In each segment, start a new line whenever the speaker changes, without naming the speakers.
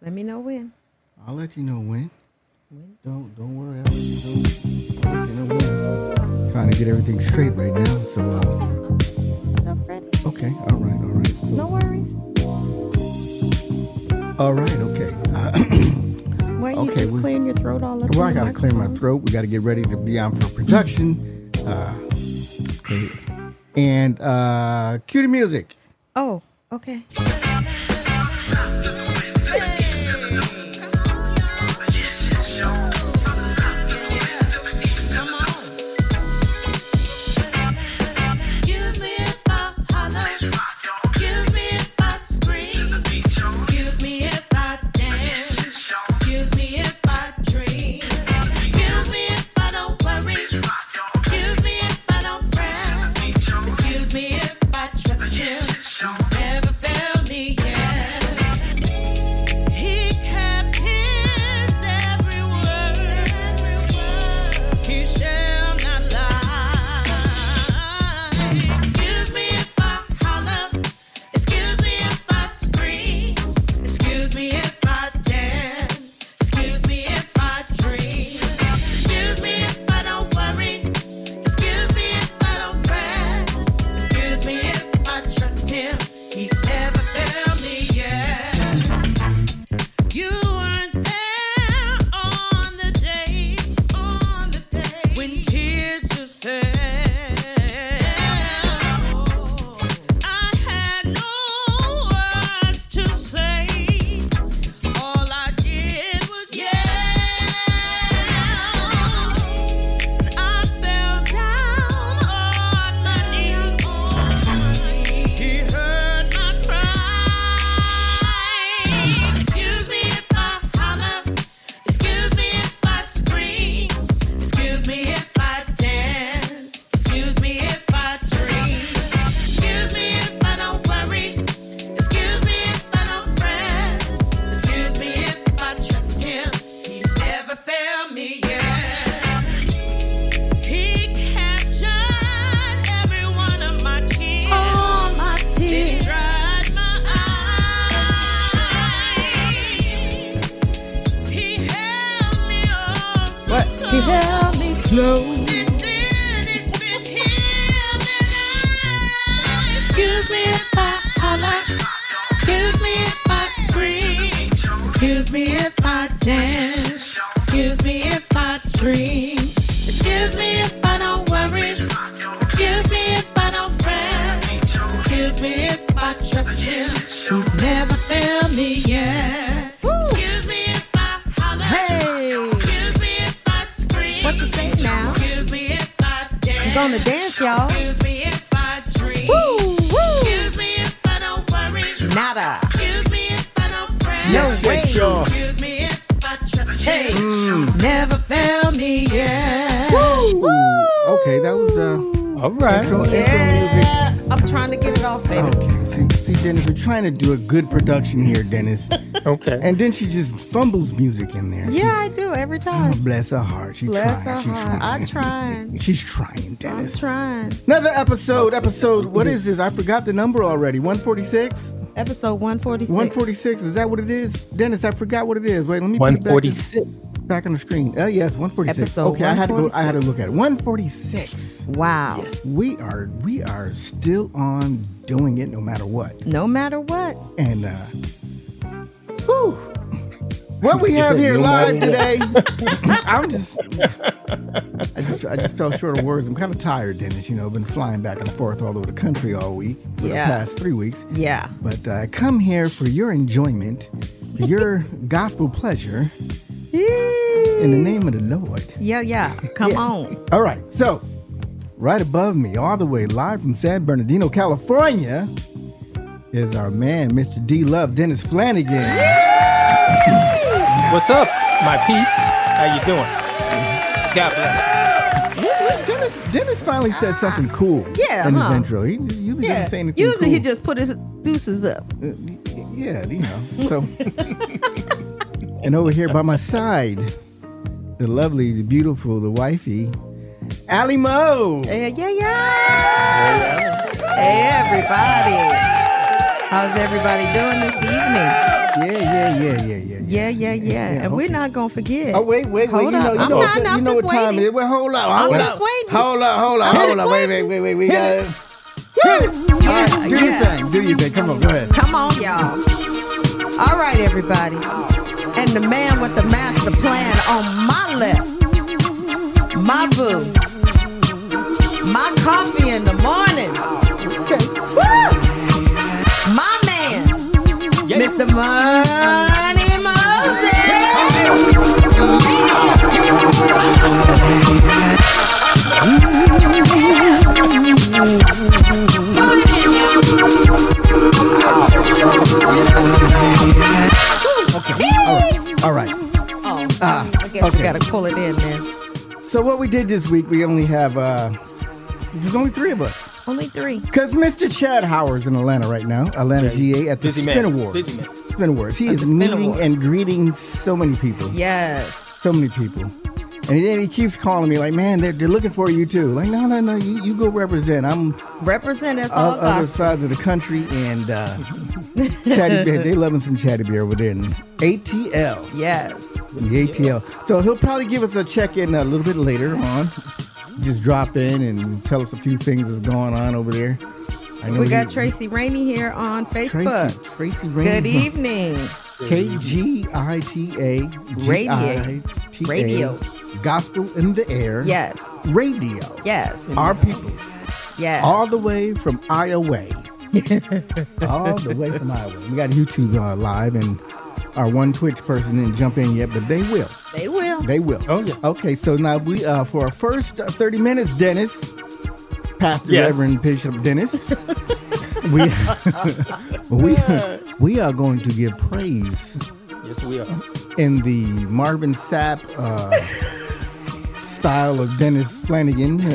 Let me know when.
I'll let you know when.
When?
Don't don't worry. I'll let you know, I'll let you know when. Trying to get everything straight right now. So uh,
Stuff ready.
okay, all right, all right. So-
No worries.
All right, okay. Uh,
Why you
Okay,
just
we-
clearing your throat all up?
well, I gotta clear my throat. We gotta get ready to be on for production. Uh, okay. And uh, cue the music.
Oh, okay.
To
do a good production here, Dennis.
Okay.
and then she just fumbles music in there.
Yeah, I do every oh, time.
She's, bless her heart. She's
Bless
trying.
her
She's
heart.
trying.
I'm trying.
She's trying, Dennis.
I'm trying.
Another episode. Episode. What is this? I forgot the number already. One forty six.
Episode 146.
One forty six. Is that what it is, Dennis? I forgot what it is. Wait, let me put it
146.
Back on the screen. Oh yes, one forty six.
Episode
Okay, I had to go. I had to look at it. One forty six.
Wow.
We are we are still on doing it no matter what.
No matter what.
And uh whew, what we have here live today. I'm just I just I just fell short of words. I'm kind of tired, Dennis. You know, been flying back and forth all over the country all week for
Yeah.
the past three weeks.
Yeah.
But uh, I come here for your enjoyment, for your gospel pleasure, in the name of the Lord.
Yeah, yeah. Come
Yeah.
on.
All right, so right above me, all the way live from San Bernardino, California, is our man, Mr. D Love, Dennis Flanagan.
What's up, my peeps? How you doing? God bless.
Dennis, Dennis finally said something cool
Yeah,
in his intro. He usually
Yeah.
doesn't say anything
Usually
cool.
he just put his deuces up.
Uh, yeah, you know. So, and over here by my side, the lovely, the beautiful, the wifey, Allie Mo.
Yeah, yeah, yeah. Hey, everybody. How's everybody doing this evening?
Yeah, yeah, yeah, yeah, yeah.
Yeah, yeah, yeah. and we're not gonna forget.
Oh wait, wait, wait!
Hold
You know, you
I'm
know,
not-
what,
I'm
you know
just
what time it
waiting.
is. Well, hold up,
I'm
hold
just
up,
waiting.
hold up, hold up,
I'm
hold up. Wait, wait,
waiting.
wait, wait. We got.
Yeah,
Do your
yeah.
thing. Do your thing. Come on, go ahead.
Come on, y'all. All right, everybody. And the man with the master plan on my left, my boo, my coffee in the morning. Woo! My man. Mr. Money
Okay. All right. All right.
Oh,
Ah,
I guess
okay.
we gotta pull it in then.
So what we did this week, we only have. uh There's only three of us.
Only three.
Because Mr. Chad Howard's in Atlanta right now, Atlanta GA at the
Busy
Spin
man.
Awards.
Busy man.
Spin Awards. He
At
is meeting
Awards.
and greeting so many people.
Yes.
So many people. And then he keeps calling me like, man, they're, they're looking for you too. Like, no, no, no, you, you go represent. I'm
Represent us all
other sides of the country and uh, Chaddy Bear, they loving some Chaddy Bear within ATL.
Yes.
The ATL. So he'll probably give us a check in a little bit later on. Just drop in and tell us a few things that's going on over there. I know
We got Tracy Rainey here on Facebook.
Tracy, Tracy Rainey
Good evening.
K G I T A G I T A
Radio.
Gospel in the air.
Yes.
Radio.
Yes.
Our people.
Yes.
All the way from Iowa. all the way from Iowa. We got YouTube uh, live and our one Twitch person didn't jump in yet, but they will.
They will.
They will.
Oh, yeah.
Okay, so now we uh for our first uh, 30 minutes, Dennis, Pastor
Yes.
Reverend Bishop Dennis, we we we are going to give praise
Yes, we are.
in the Marvin Sapp uh, style of Dennis Flanagan.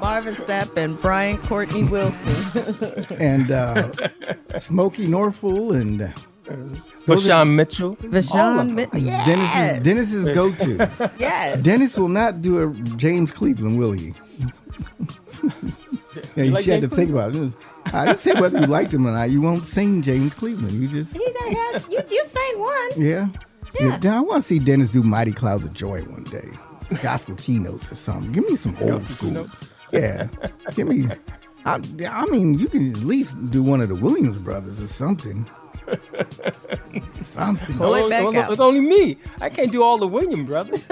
Marvin Sapp and Brian Courtney Wilson.
and uh, Smokey Norfolk and
Vashawn Mitchell.
Vashawn. Mit- yes.
Dennis's Dennis's go-to.
Yes.
Dennis will not do a James Cleveland, will he? yeah, you
like
had to
James
think about it. I didn't say whether you liked him or not. You won't sing James Cleveland. You just
He done has, you, you sang one.
yeah.
Yeah.
I want to see Dennis do Mighty Clouds of Joy one day. Gospel keynotes or something. Give me some old school. Yeah. Give me. I, I mean, you can at least do one of the Williams brothers or something. something.
Pull it back
oh,
out.
It's only me. I can't do all the Williams brothers.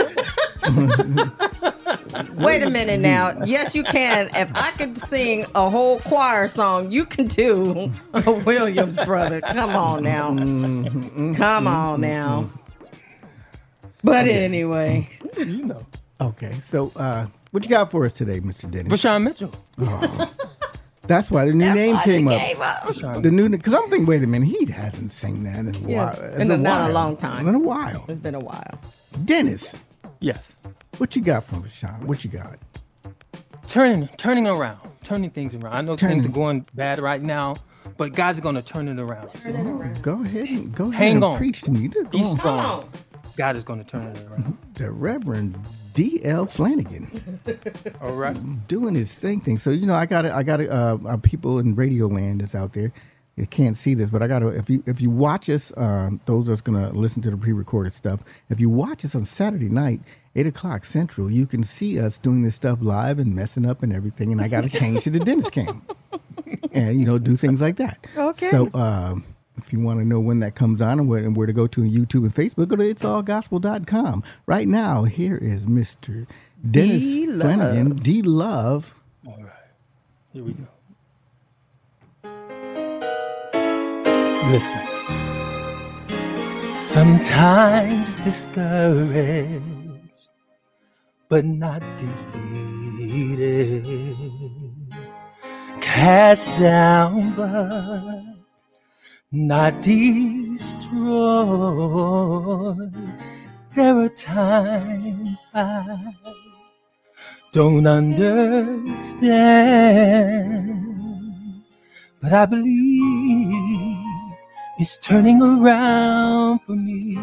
Wait a minute now. Yes, you can. If I could sing a whole choir song, you can do a Williams brother. Come on now. Come on now. But anyway,
you know.
Okay, so uh, what you got for us today, Mr. Dennis?
Vashawn Mitchell.
That's why the new
that's
name
why
came up.
gave up.
The new because I'm thinking, wait a minute, he hasn't sang that in a
Yeah,
while.
in a- not a long time.
In a while.
It's been a while.
Dennis,
Yes.
what you got from Sean? What you got?
Turning, turning around, turning things around. I know
Turning.
things are going bad right now, but God's gonna turn it around.
Go ahead and go ahead
Hang
and
on.
preach to me. Go
Be
on.
strong. God is gonna turn it around.
The Reverend D.L. Flanagan
All right.
doing his thing thing. So you know, I got I got uh, uh, people in Radio Land that's out there. You can't see this, but I got to. If you if you watch us, um, those that's gonna listen to the pre-recorded stuff. If you watch us on Saturday night, eight o'clock Central, you can see us doing this stuff live and messing up and everything. And I got to change to the Dennis cam, and you know, do things like that.
Okay.
So. Um, if you want to know when that comes on and where, and where to go to on YouTube and Facebook, go to itsallgospel.com. Right now, here is Mr. Dennis
D-Love.
Flanagan, D Love.
All right. Here we go. Listen. Sometimes discouraged, but not defeated. Cast down, but not destroyed. There are times I don't understand, but I believe it's turning around for me.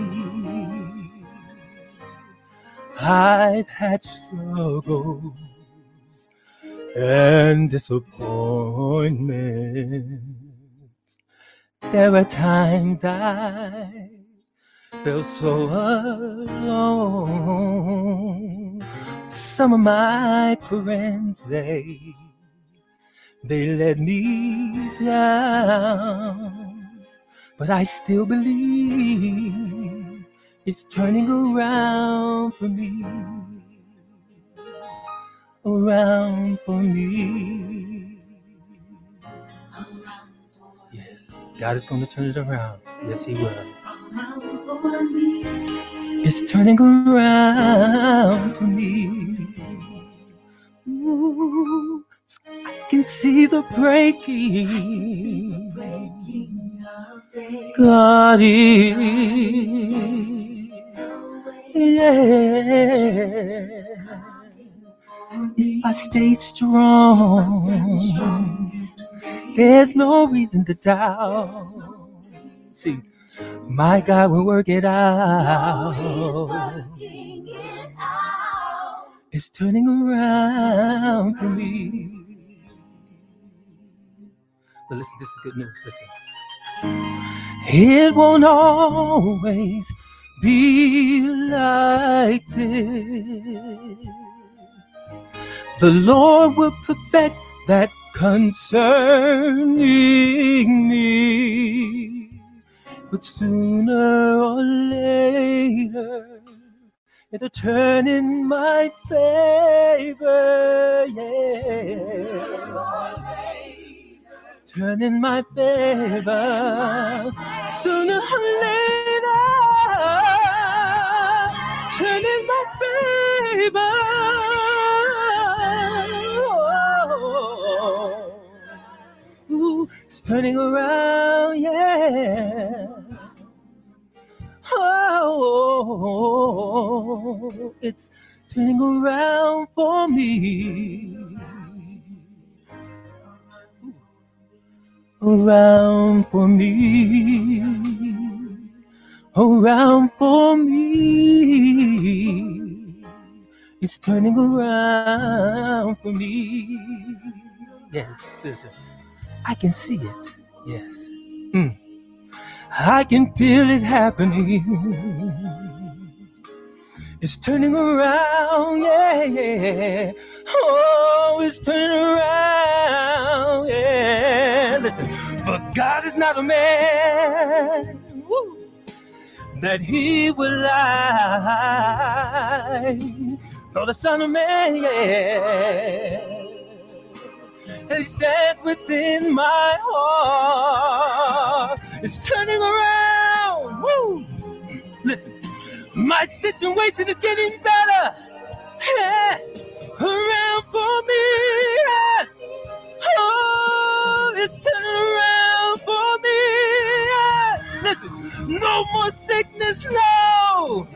I've had struggles and disappointment. There are times I feel so alone. Some of my friends, they they let me down, but I still believe it's turning around for me, around for me. Yeah, God is going to turn it around. Yes, He will. It's turning around for me. Ooh, I can see the breaking. God is. Yeah. If I stay strong, there's no reason to doubt. See, my God will work it out. It's turning around for me. But listen, this is good news. Listen. It won't always be like this. The Lord will perfect that concerning me. But sooner or later, it'll turn in my favor. Yeah. Turn in my favor. Sooner or later, turn in my favor. It's turning around, yeah. Oh, it's turning around for me. Around for me. Around for me. It's turning around for me. Yes, listen. I can see it. Yes. Mm. I can feel it happening. It's turning around, yeah, yeah. Oh, it's turning around, yeah. Listen, God is not a man that he will lie. No, the Son of Man, yeah. And he stands within my heart. It's turning around. Woo! Listen, my situation is getting better. Yeah. Around for me. Yes. Oh, it's turning around for me. Listen, no more sickness, no.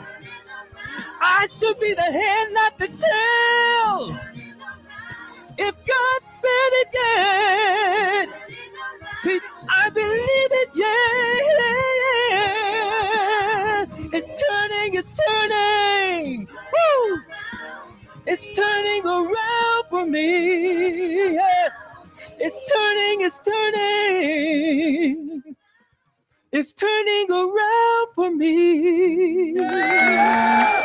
I should be the head, not the tail. If God said it, yeah. See, I believe it, yeah. It's turning, it's turning. Woo! It's turning around for me. Yeah. It's turning, it's turning. It's turning around for me. Yeah.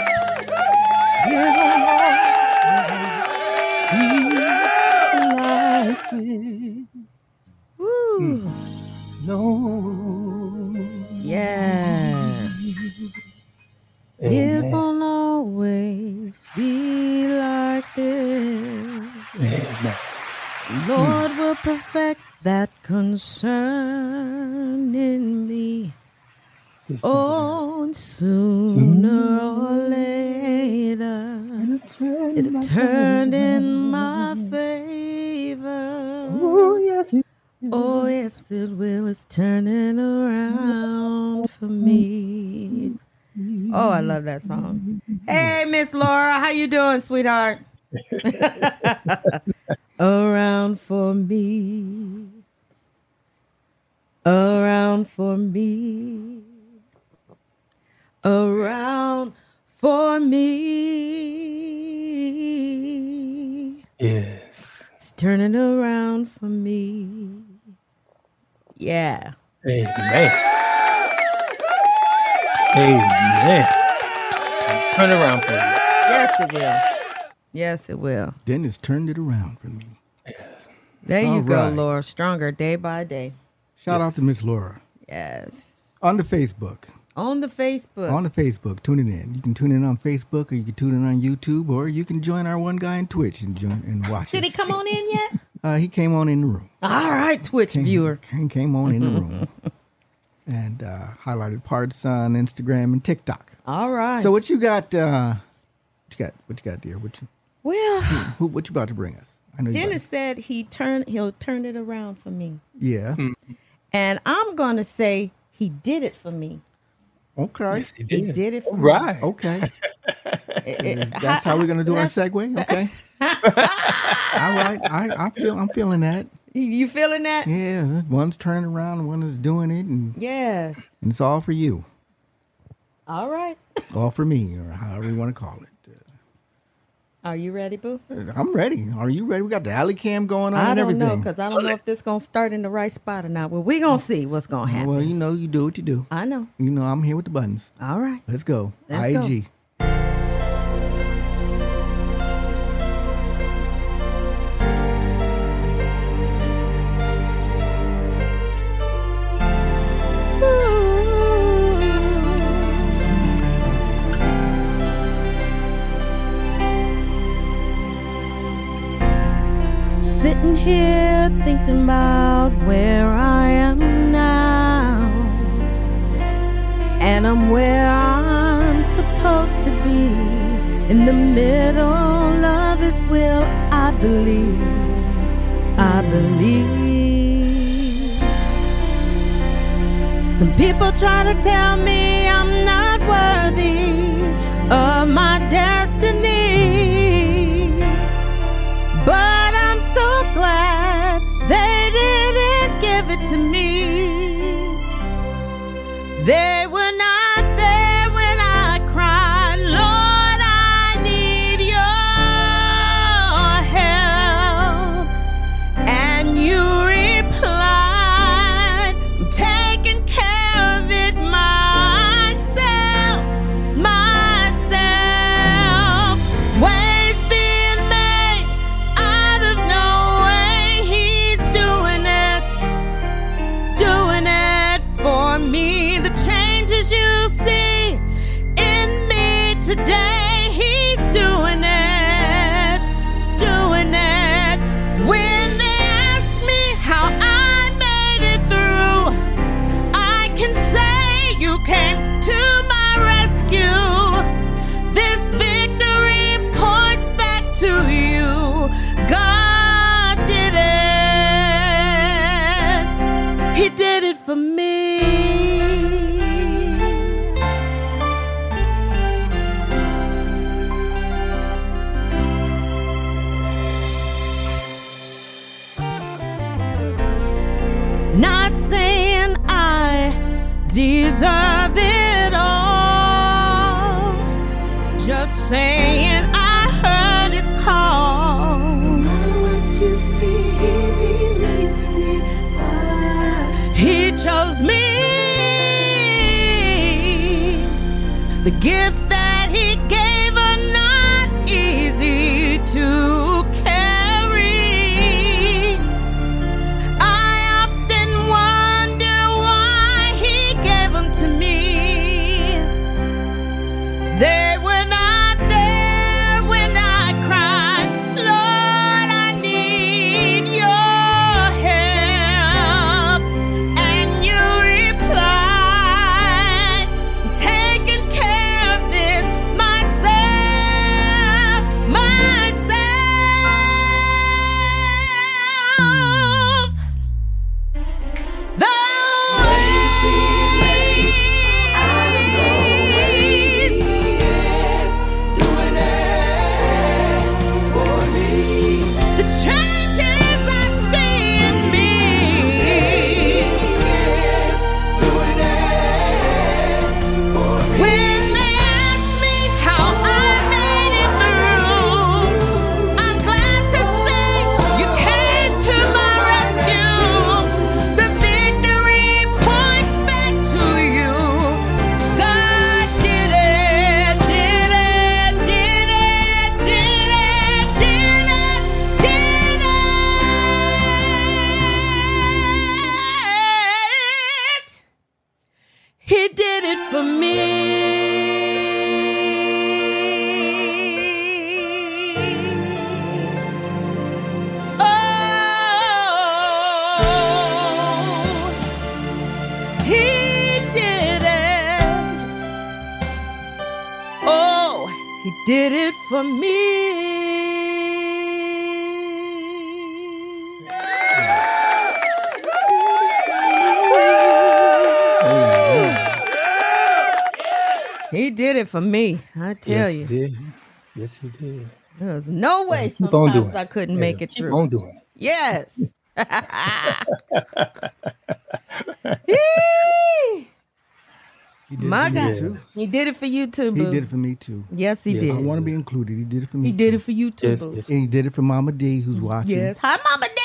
Like this.
Woo.
No.
Yes. It perfect that concern in me. Oh, sooner or later, it turned in my favor.
Oh, yes. it-
Oh, yes, it will. It's turning around for me. Oh, I love that song. Hey, Miss Laura, how you doing, sweetheart? around for me. Around for me. Around for me.
Yes.
It's turning around for me. Yeah.
Amen. Amen. Turn around for you.
Yes, it will. Yes, it will.
Dennis turned it around for me.
There you
All
go,
right.
Laura. Stronger day by day.
Shout out to Miss Laura
Yes.
on the Facebook.
On the Facebook.
On the Facebook, tune it in. You can tune in on Facebook, or you can tune in on YouTube, or you can join our one guy on Twitch and join and watch.
Did he come on in yet?
Uh, he came on in the room.
All right, Twitch
Came,
viewer.
came, came on in the room and uh, highlighted parts on Instagram and TikTok.
All right.
So what you got? Uh, what you got? What you got, dear? What you
well,
who, what you about to bring us? I know you.
Dennis said he turned he'll turn it around for me.
About, yeah. Hmm.
And I'm gonna say he did it for me.
Okay.
Yes, he
He
did.
did it for
All
me.
right.
Okay.
It- it-
That's how we're gonna do our
that's-
segue. Okay. All right. I, I feel I'm feeling that.
You feeling that?
Yeah. One's turning around, and one is doing it, and,
Yes.
and it's all for you,
All right.
all for me, or however you want to call it.
Are you ready, Boo?
Uh, I'm ready. Are you ready? We got the alley cam going on
I don't know because I don't know if this gonna start in the right spot or not. Well, we gonna see what's gonna happen.
Well, you know, you do what you do.
I know.
You know, I'm here with the buttons.
All right.
Let's go.
Let's.
IG.
Sitting thinking about where I am now. And I'm where I'm supposed to be. In the middle of His will, I believe. I believe. Some people try to tell me I'm not worthy of my destiny. They The it for me. I tell
yes,
you.
He did. Yes, he did.
There's no way
keep on doing
sometimes. I couldn't
Yeah,
make it
keep
through.
on doing it.
Yes.
He did
My
it for
God.
too.
He did it for you too,
He did it for me too.
Yes, he
Yeah.
did.
I want to be included. He did it for me.
He did it for you too,
Yes,
boo.
yes.
And he did it for Mama D, who's watching.
Yes. Hi, Mama D.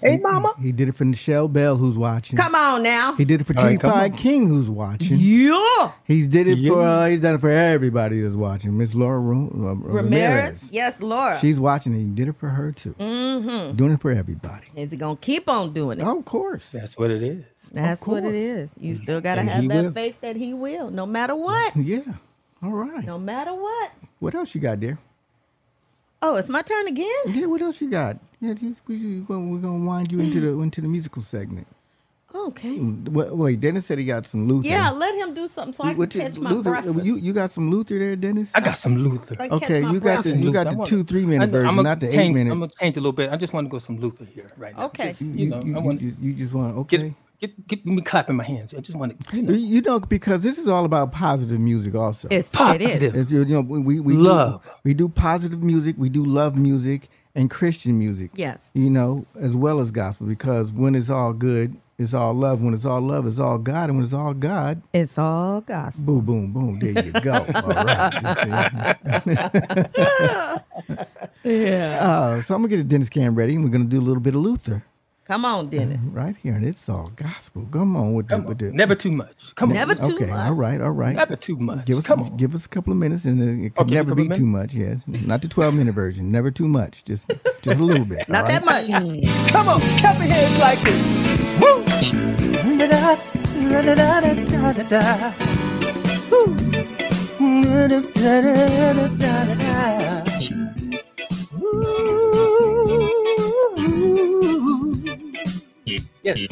Hey, mama.
He did it for Michelle Bell, who's watching.
Come on now.
He did it for
All right,
T.
come
Five
on.
King, who's watching.
Yeah.
He's did it for. Uh, he's done it for everybody that's watching. Miss Laura Ro- uh,
Ramirez.
Ramirez.
Yes, Laura.
She's watching. and He did it for her too.
mm-hmm.
Doing it for everybody.
Is he gonna keep on doing it?
Oh, of course.
That's what it is.
That's what it is. You still gotta
And
have
he
that
will.
faith that he will, no matter what.
Yeah. All right.
No matter what.
What else you got there?
Oh, it's my turn again.
Yeah. What else you got? Yeah. Just, we, we, gonna- we're gonna wind you into the into the musical segment.
Okay.
Mm, wait, wait, Dennis said he got some Luther.
Yeah, let him do something so I can
What you-
catch my
Luther,
breakfast.
You you got some Luther there, Dennis?
I got some Luther.
I
Okay, you got the you got the two three minute version,
I'ma
not the eight minute.
I'm gonna change a little bit. I just want to go some Luther here right now.
Okay.
Just,
you,
you, know,
you, you just you just want okay.
get get me clapping my hands. I just want to, you know,
You, you know because this is all about positive music also.
It's,
positive.
It's, you know we we, we
Love.
Do, we do positive music, we do love music and Christian music.
Yes.
You know, as well as gospel because when it's all good, it's all love. When it's all love, it's all God, and when it's all God,
It's all gospel.
boom, boom, boom. There you go. all right.
Yeah.
Uh, so I'm gonna get the Dennis Cam ready, and we're gonna do a little bit of Luther
Come on, Dennis.
right here, and it's all gospel. Come on with the, with
on.
the
never too much. Come
Never
on, never
too much.
okay,
much.
all right, all right.
never too much.
Give us
come on.
give us a couple of minutes, and it could
Okay,
never be too much. Yes, not the 12 minute version. Never too much. Just just a little bit.
Not
all
that much.
Come on, clap your hands like this. Woo! Da-da. Woo! Ooh. Yes.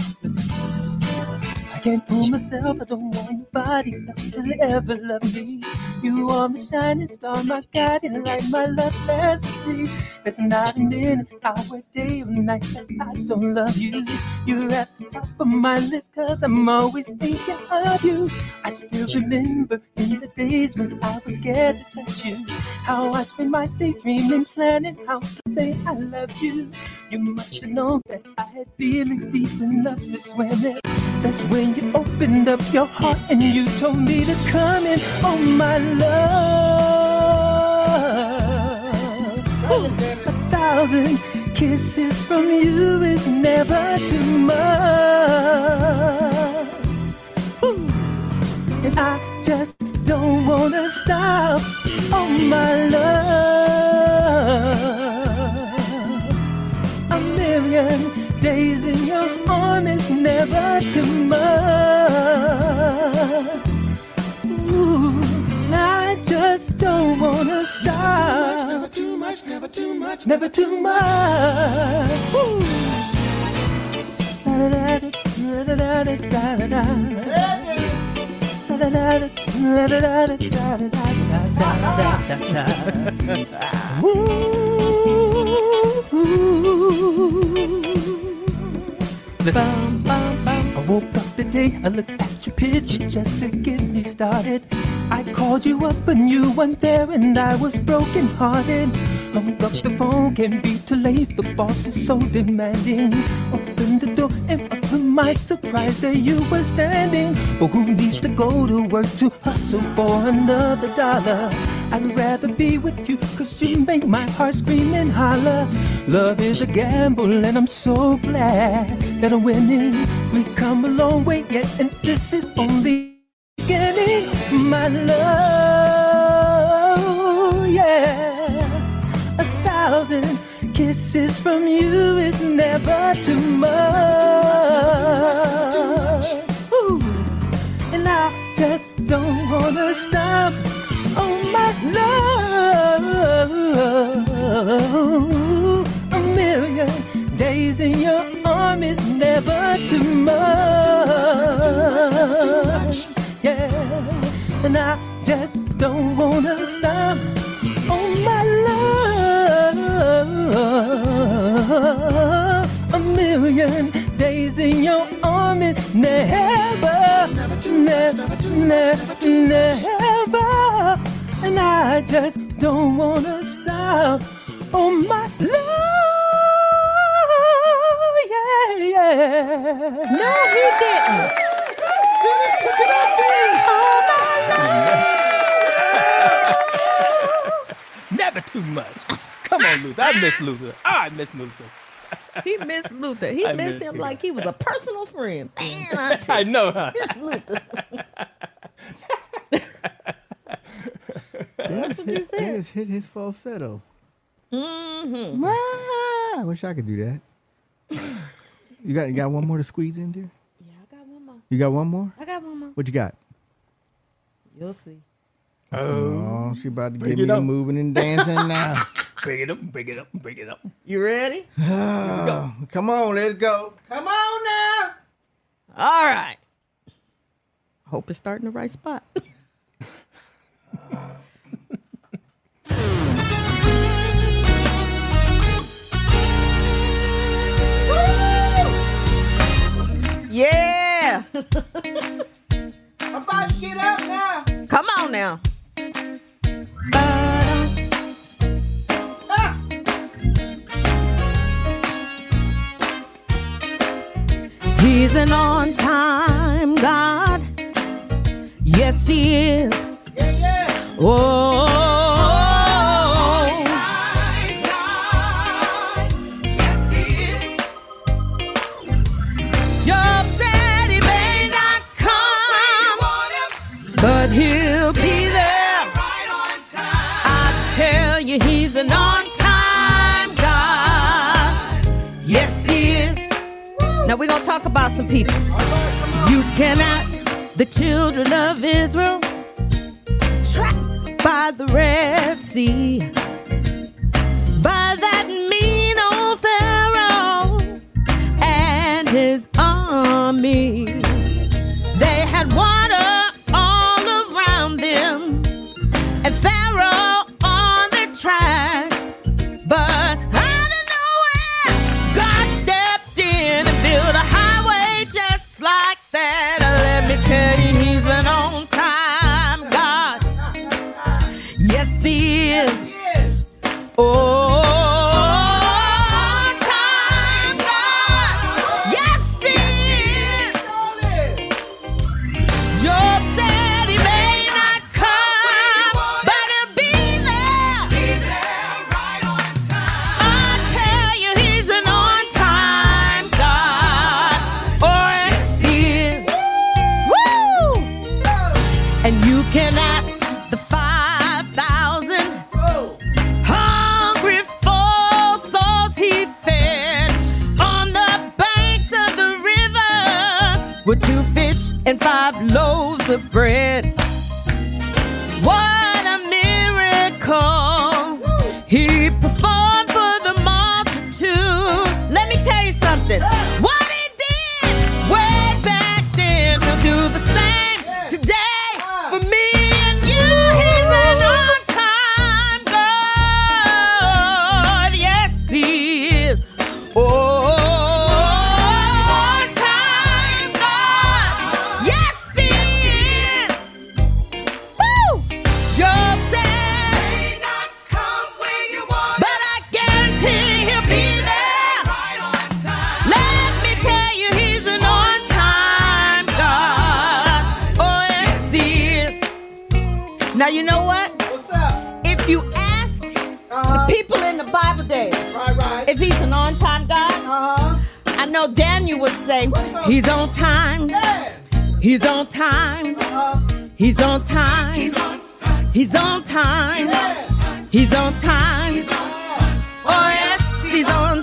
Can't fool myself, I don't want nobody else to ever love me. You are my shining star, my guiding light, my love fantasy. There's not a minute, hour, day, or night that I don't love you. You're at the top of my list, cause I'm always thinking of you. I still remember in the days when I was scared to touch you. How I spent my days dreaming, planning how to say I love you. You must have known that I had feelings deep enough to swim in. That's when you opened up your heart and you told me to come in. Oh, my love. Ooh, a thousand kisses from you is never too much. And I just don't wanna stop. Oh, my love. A million days in your arm is never too much. Ooh, I just don't wanna stop. Never too much, never too much, never too much. Ooh. Listen. I woke up today, I looked at your picture just to get me started. I called you up and you weren't there and I was broken hearted. Hung up the phone, can't be too late, the boss is so demanding. Opened the door and up to my surprise there you were standing. But who needs to go to work to hustle for another dollar? I'd rather be with you cause you make my heart scream and holler. Love is a gamble and I'm so glad that I'm winning. We come a long way yet and this is only beginning. My love, yeah. A thousand kisses from you is never too much. Ooh. And I just don't Oh, my love, a million days in your arm is
never
too much. Yeah, and I just don't wanna stop. Oh, my love, a million
never, never, never, never. And I just don't wanna stop on my love, yeah, yeah.
No, he didn't.
Dennis took it out there.
Oh, never too much. Come on, Luther. I miss Luther. I miss Luther.
He missed Luther. He
I
missed
miss
him
him.
like he was a personal friend. Man, I tell
I know, huh?
Luther.
Dennis
what you
hit,
said.
Dennis hit his falsetto.
Mm-hmm.
Ah, I wish I could do that. You got you got one more to squeeze in there?
Yeah, I got one more.
You got one more?
I got one more.
What you got?
You'll see.
Oh, she about to get me to moving and dancing now.
Bring it up, bring it up, bring it up.
You ready?
Oh, come on, let's go. Come on now.
All right. Hope it's starting the right spot. yeah.
I'm about to get up now.
Come on now. Uh, He's an on time God. Yes, he is.
Yeah, yeah.
Oh. Now we're gonna talk about some people. You can ask the children of Israel, trapped by the Red Sea, by that mean old Pharaoh and his army. They had water He's on time. He's on time. He's on time. He's on time. He's on time. Oh yes, he's on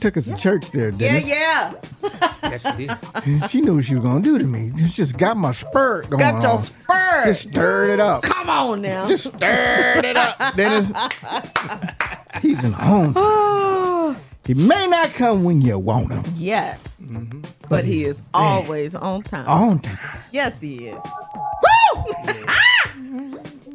took us to church there,
Yeah,
Dennis.
yeah.
That's what it is.
She knew what she was gonna do to me. She just got my spurt going
Got your
on.
spurs.
Just stirred it up.
Come on now.
Just stirred it up. Dennis. He's an home. He may not come when you want him.
yes. Mm-hmm. But he is always on time.
On time.
Yes, he is. Woo!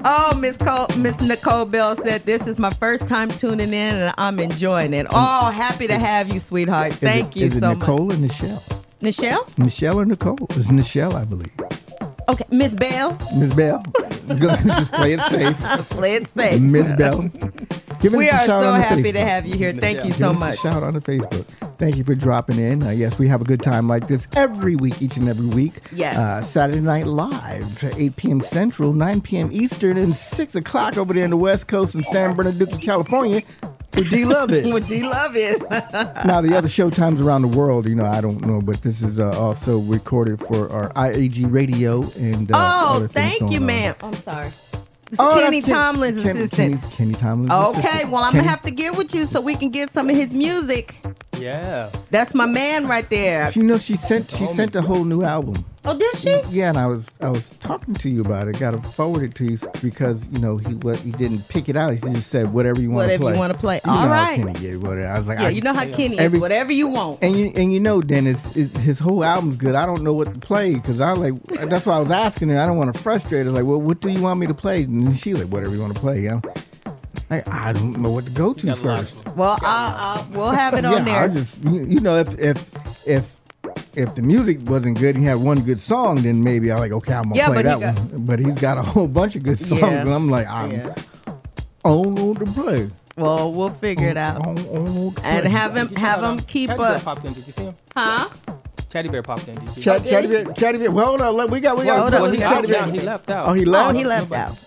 oh, Miss Cole, Miss Nicole Bell said, "This is my first time tuning in, and I'm enjoying it. Oh, happy to have you, sweetheart.
Is
Thank
it,
you
is
so
it Nicole
much,
or Nichelle?
Michelle.
Michelle or Nicole? It's Nichelle, I believe.
Okay, Miss Bell.
Miss Bell. Just play it safe.
Play it safe.
Miss Bell. Give us
We
a
are
shout
so
on
happy
Facebook.
to have you here. Thank you
Give
so
us a
much.
shout on the Facebook. Thank you for dropping in. Uh, yes, we have a good time like this every week, each and every week.
Yes.
Uh, Saturday Night Live, 8 p.m. Central, 9 p.m. Eastern, and 6 o'clock over there in the West Coast in San Bernardino, California, where D Love is.
What D Love is.
now, the other show times around the world, you know, I don't know, but this is uh, also recorded for our IAG radio and uh,
oh, thank you, ma'am. I'm sorry. It's
Oh,
Kenny
that's Ken-
Tomlin's
Ken-
assistant.
Kenny's, Kenny Tomlin's
Okay,
assistant.
well, I'm
Kenny-
gonna have to get with you so we can get some of his music.
Yeah.
That's my man right there.
You know, she sent she sent a whole new album.
Oh, did she?
Yeah, and I was I was talking to you about it. Got to forward it to you because you know he what he didn't pick it out. He just said whatever you want to play.
Whatever you wanna play.
You
All
know how
right.
Kenny get whatever. I was like,
Yeah,
I-
you know how Kenny
Every-
is. Whatever you want.
And you and you know, Dennis, is, his whole album's good. I don't know what to play because I like that's why I was asking her. I don't want to frustrate her. Like, well, what do you want me to play? And she like, whatever you want to play. Yeah. I, I don't know what to go to
Got a lot.
first.
Well, I'll, I'll, we'll have it on
yeah, I just you, you know if if if if the music wasn't good and he had one good song, then maybe I like okay, I'm gonna
Yeah,
play that
got-
one. But he's got a whole bunch of good songs,
Yeah.
and I'm like, I'm
Yeah.
on know to play.
Well, we'll figure it out.
On, on know
And have him have him uh, keep
Chaddy Bear
up.
popped in. Did you see him?
Huh?
Chaddy Bear popped in. Did you?
Chat, Chaddy Bear, Chaddy Bear. Well, hold on, look, we got, we got.
Hold
we
on,
got
we
he,
got
Chatty
left,
Bear.
he left out.
Oh, he left.
Oh, he left out.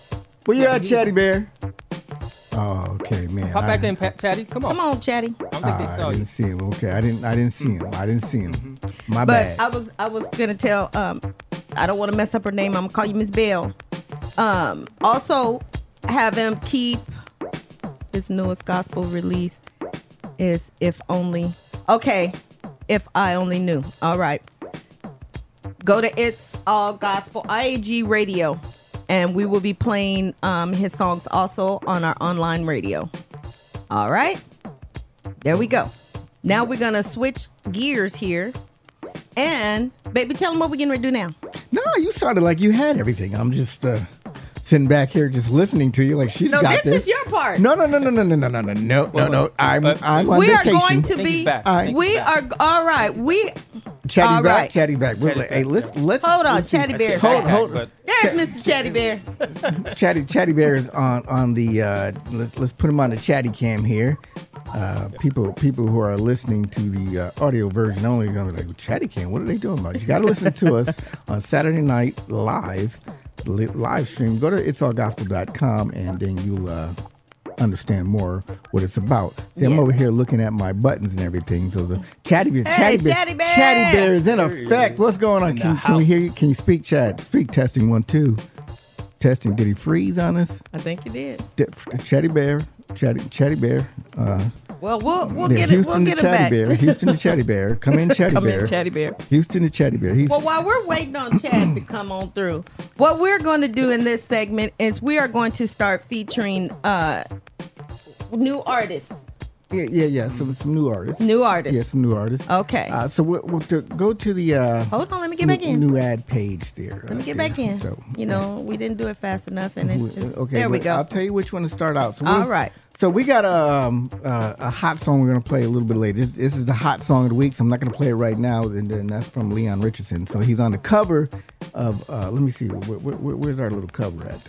Where you at, Chaddy Bear? Oh, okay, man.
Pop
I,
back in, Pat- Chatty. Come on.
Come on, Chatty.
I don't think
Ah,
they saw you.
didn't see him. Okay, I didn't. I didn't see him. I didn't see him. My
But
bad.
I was I was gonna tell um I don't want to mess up her name. I'm gonna call you Miss Bell. Um also have him keep his newest gospel release is if only okay if I only knew. All right. Go to It's All Gospel IAG Radio and we will be playing um his songs also on our online radio. All right. There we go. Now we're gonna switch gears here. And baby, tell them what we're getting ready to do now.
no, you sounded like you had everything. I'm just uh, sitting back here, just listening to you. Like she's
No,
got
this, No,
this.
is your part.
No, no, no, no, no, no, no, no, no, no, no, no. I'm I'm on
we are going to be.
back.
I-
We are all right. We
Chatty
All
back,
right.
chatty back. We're
Chatty
like, hey,
back.
let's let's
Hold on,
let's.
Chaddy Bear.
Hold, hold.
But
there's Mr. Chaddy Bear.
Chatty Chaddy Bear is on on the. Uh, let's let's put him on the Chatty Cam here. Uh, people people who are listening to the uh, audio version only are gonna be like Chatty Cam. What are they doing about? it? You got to listen to us on Saturday night live li- live stream. Go to itsallgospel.com and then you'll uh, understand more what it's about. See, I'm over here looking at my buttons and everything. So the Chaddy Bear,
Hey,
Chaddy Bear,
Chaddy Bear!
Chaddy Bear is in effect. What's going on? Can, can we hear you? Can you speak, Chat? Speak testing one two. Testing. Did he freeze on us?
I think he did.
D- Chaddy Bear, Chatty Chaddy Bear. Uh,
Well, we'll we'll
yeah,
get it.
Houston
We'll get it
Chatty
back.
Bear. Houston the Chaddy Bear. Come in, Chatty
Come
Bear.
Come in, Chaddy Bear.
Houston the Chaddy Bear. He's
Well, while we're waiting on Chad to come on through, what we're going to do in this segment is we are going to start featuring uh new artists.
yeah, yeah, yeah. Some some new artists.
New artists.
Yeah, some new artists.
Okay.
Uh, so we'll, we'll to go to the uh,
Hold on, let me get
new,
back in.
new ad page there.
Let me get back in.
So
you know, we didn't do it fast enough, and it just
okay,
there we go.
I'll tell you which one to start out. So
All right.
So we got a um, uh, a hot song we're gonna play a little bit later. This, this is the hot song of the week. So I'm not gonna play it right now. And then that's from Leon Richardson. So he's on the cover of. Uh, let me see. Where, where, where- where's our little cover at?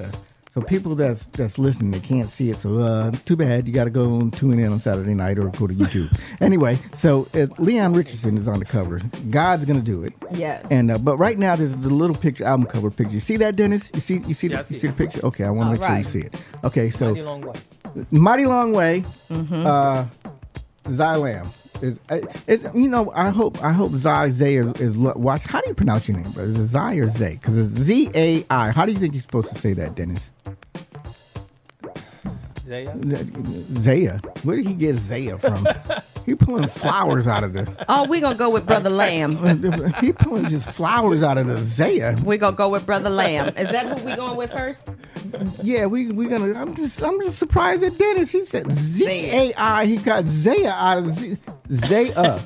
So people that's that's listening, they can't see it. So uh, too bad. You got to go and tune in on Saturday night or go to YouTube. anyway, so uh, Leon Richardson is on the cover. God's gonna do it.
Yes.
And uh, but right now there's the little picture album cover picture. You see that, Dennis? You see you see
Yeah, I
the, you
see
see
it.
the picture? Okay, I want to make
All
make sure you see it. Okay, so
mighty long way.
Mighty Long Way.
Mm-hmm.
Uh, Zai Lamb. Is, uh, is you know I hope I hope Zai Zay is, is watch. How do you pronounce your name, bro? Is it Zai or Zay? Because it's Z A I. How do you think you're supposed to say that, Dennis?
Zaya?
Zaya. Where did he get Zaya from? he pulling flowers out of the.
Oh, we're gonna go with Brother Lamb.
He pulling just flowers out of the Zaya.
We're gonna go with Brother Lamb. Is that who we going with first?
Yeah, we we gonna. I'm just I'm just surprised at Dennis. He said Z A I. He got Zaya out of Z Zaya.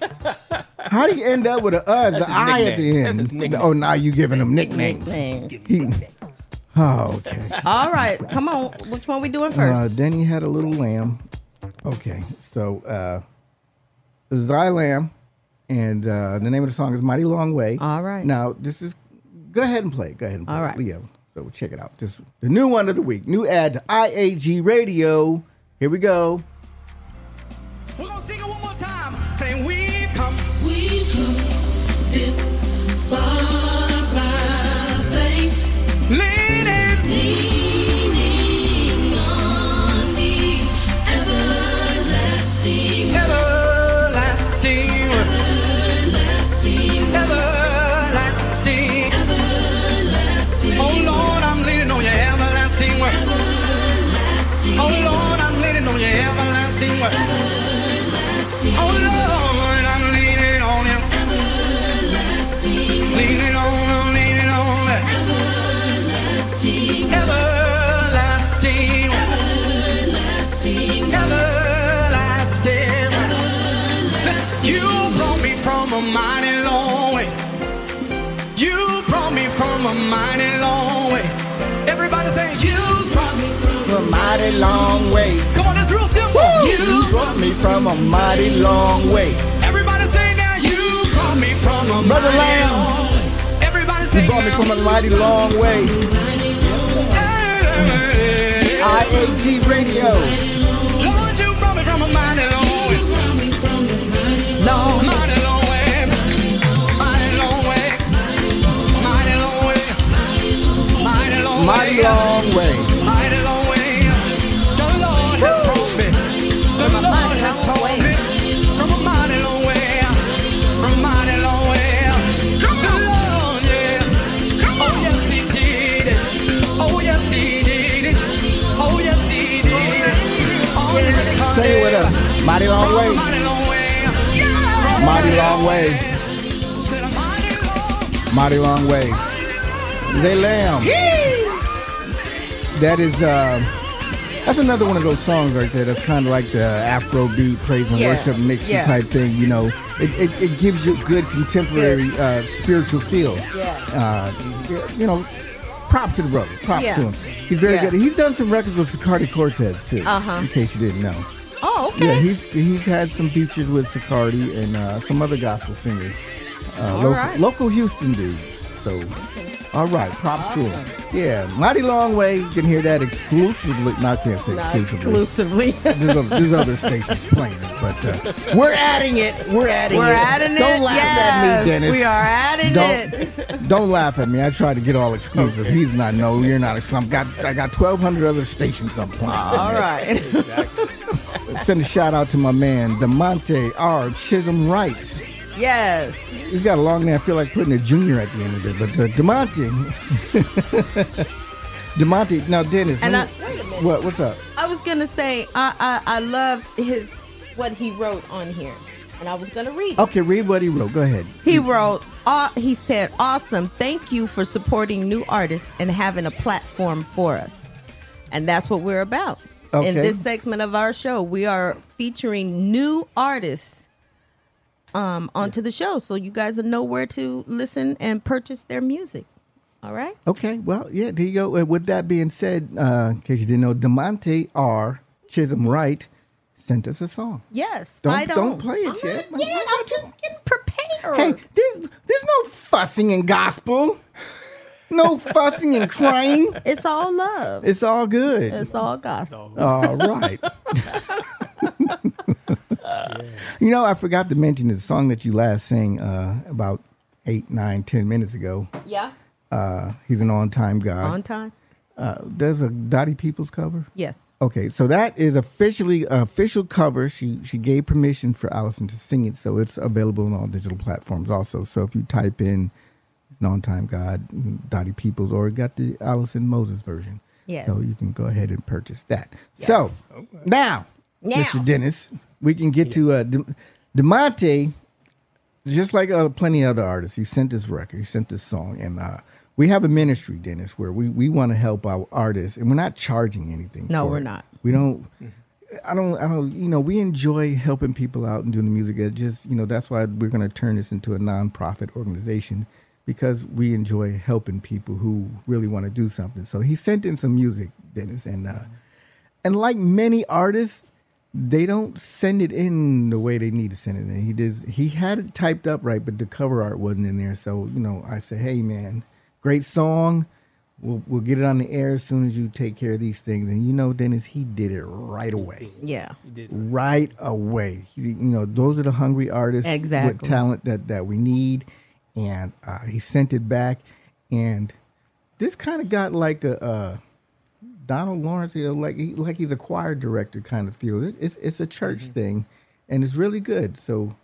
How do you end up with a uh, the
his
I at the end?
That's his.
Oh, now you giving him nicknames.
Nicknames.
He, oh, okay.
All right, come on. Which one we doing
Uh,
first?
then he had a little lamb. Okay, so uh, Zai Lamb, and uh, the name of the song is "Mighty Long Way."
All right.
Now this is. Go ahead and play. Go ahead and play.
All right.
Leo. So check it out. This the new one of the week. New ad to IAG Radio. Here we go.
We're gonna sing it one more time. Saying we've come.
We've come this far everlasting
everlasting, Oh Lord, I'm leaning on him.
everlasting,
Leaning on, I'm leaning on that.
everlasting,
Everlasting.
everlasting,
Everlasting. Listen, you brought me from a mighty long way. You brought me from a mighty long way. Everybody say, You brought me from.
A mighty long brought me from a mighty long way.
Everybody say now, You brought me from a
Brother
mighty
Lamb.
long way. Everybody say,
You brought me from a mighty long way. IAG Radio.
Lord, you brought me from a mighty long way. Long, mighty long way. Mighty long way. Mighty long way. Mighty long way.
Mighty long way.
Mighty long way. mighty long way. Mighty long way. Said mighty long
way. They lamb. That is uh that's another one of those songs right there. That's kind of like the Afro beat, praise and
Yeah,
worship mix
yeah.
type thing. You know, it, it, it gives you a good contemporary uh, spiritual feel.
Yeah.
Uh, you know, props to the brother. Props
Yeah.
to him. He's very
Yeah.
good. He's done some records with Sicardi Cortez too.
Uh-huh.
In case you didn't know.
Okay.
Yeah, he's he's had some features with Sicardi and uh, some other gospel singers. Uh,
All
local,
right.
local Houston dude. So, all right, props to him. Yeah, mighty long way. You can hear that exclusively. No, I can't say
Not
exclusively.
exclusively.
There's, other, there's other stations playing it, but uh, we're adding it. We're adding
We're
it.
adding it.
Don't laugh at me, Dennis.
We are adding
Don't
it.
don't laugh at me. I tried to get all exclusive. He's not. No, you're not. exclusive. I've got I got 1,200 other stations I'm playing.
All right.
Send a shout out to my man, Demonte R. Chisholm Wright.
yes.
He's got a long name. I feel like putting a junior at the end of it. But uh, Demonte. Demonte. Now, Dennis.
And I-
me-
wait a minute.
what? What's up?
I was gonna say I I, I love his what he wrote on here, and I was gonna read. it.
Okay, read what he wrote. Go ahead.
He wrote, uh, he said, awesome. Thank you for supporting new artists and having a platform for us. And that's what we're about. In this segment of our show, we are featuring new artists um, onto the show. So you guys will know where to listen and purchase their music. All right?
Okay, well, yeah, there you go. Uh, With that being said, uh, in case you didn't know, Demonte R. Chisholm Wright sent us a song.
Yes.
Don't-
fight
don't
on.
play it
I'm
yet.
Not, yeah, I'm just getting prepared.
Hey, there's there's no fussing in gospel. No fussing and crying.
It's all love.
It's all good.
It's all gospel.
All right. You know, I forgot to mention the song that you last sang uh, about eight, nine, ten minutes ago.
Yeah.
Uh, he's an on-time guy.
On time.
uh, there's a Dottie Peoples cover.
Yes.
Okay, so that is officially a official cover. She she gave permission for Allyson to sing it, so it's available on all digital platforms also. So if you type in "On Time God" Dottie Peoples, or got the Allyson Moses version,
Yes.
so you can go ahead and purchase that. So
Yes.
now,
Now.
Mr. Dennis, we can get to uh, De- Demonte. Just like uh, plenty of other artists, he sent this record, he sent this song, and uh, we have a ministry, Dennis, where we, we want to help our artists, and we're not charging anything.
No, we're
it.
not.
We don't. I don't. I don't. You know, we enjoy helping people out and doing the music. It just, you know, that's why we're going to turn this into a nonprofit organization because we enjoy helping people who really want to do something. So he sent in some music, Dennis, and uh, and like many artists, they don't send it in the way they need to send it in. He did. He had it typed up right, but the cover art wasn't in there. So you know, I said, hey man, great song. We'll we'll get it on the air as soon as you take care of these things. And you know, Dennis, he did it right away.
Yeah.
he did Right away. He, you know, those are the hungry artists
exactly.
with talent that that we need. And uh, he sent it back, and this kind of got like a. Uh, Donald Lawrence, you know, like he, like he's a choir director kind of feel. It's it's, it's a church
Mm-hmm.
thing, and it's really good. So,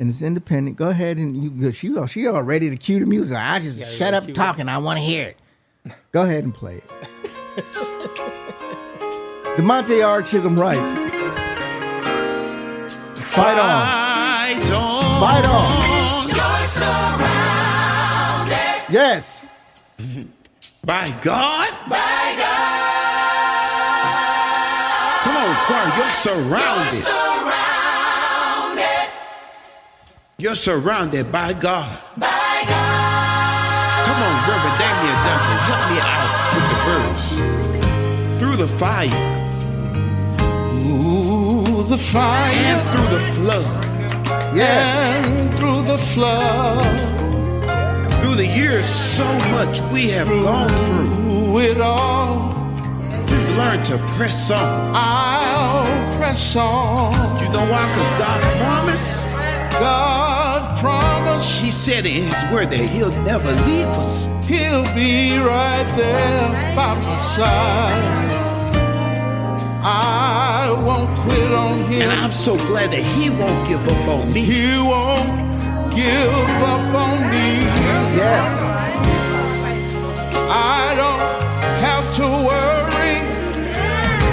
and it's independent. Go ahead and you go. She she all ready to cue the music. I just
Yeah,
shut up
cue it.
talking. I want to hear it. Go ahead and play it. Demonte R. Chisholm Wright. Fight on.
Fight on.
Fight on. Yes.
By God? By God. Come on, choir. You're surrounded. You're surrounded by God. By God. Come on, Reverend Damian Duncan. Help me out with the verse. Through the fire
Through the fire
and through the flood.
Yes.
and through the flood,
Through the years, so much we have gone through.
it all,
We've learned to press on.
I'll press on.
You know why? Because God promised.
God promised
He said in His word that He'll never leave us.
He'll be right there by my side. I won't quit on Him.
And I'm so glad that He won't give up on me.
He won't give up on me.
Yes.
I don't have to worry,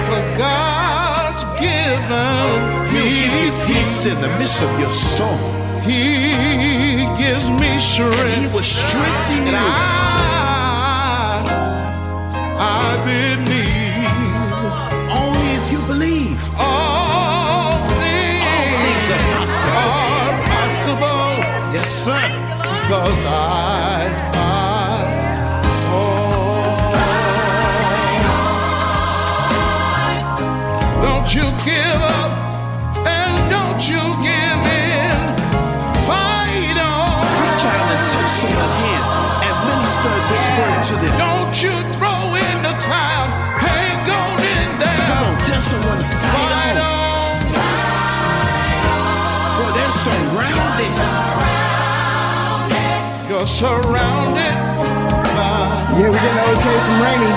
for God's given
He'll
me
peace in the midst of your storm.
He gives me
And He
strength.
will strengthen you.
I, I believe because I, I, oh. Don't you give up and don't you give in. Fight on.
Reach out and touch someone's hand and minister this word to them.
Don't you throw in the towel. Hang on in
Come on, tell someone to fight
Fight
on.
on.
For they're surrounded.
You're surrounded by
Yeah, we getting okay from Rainey.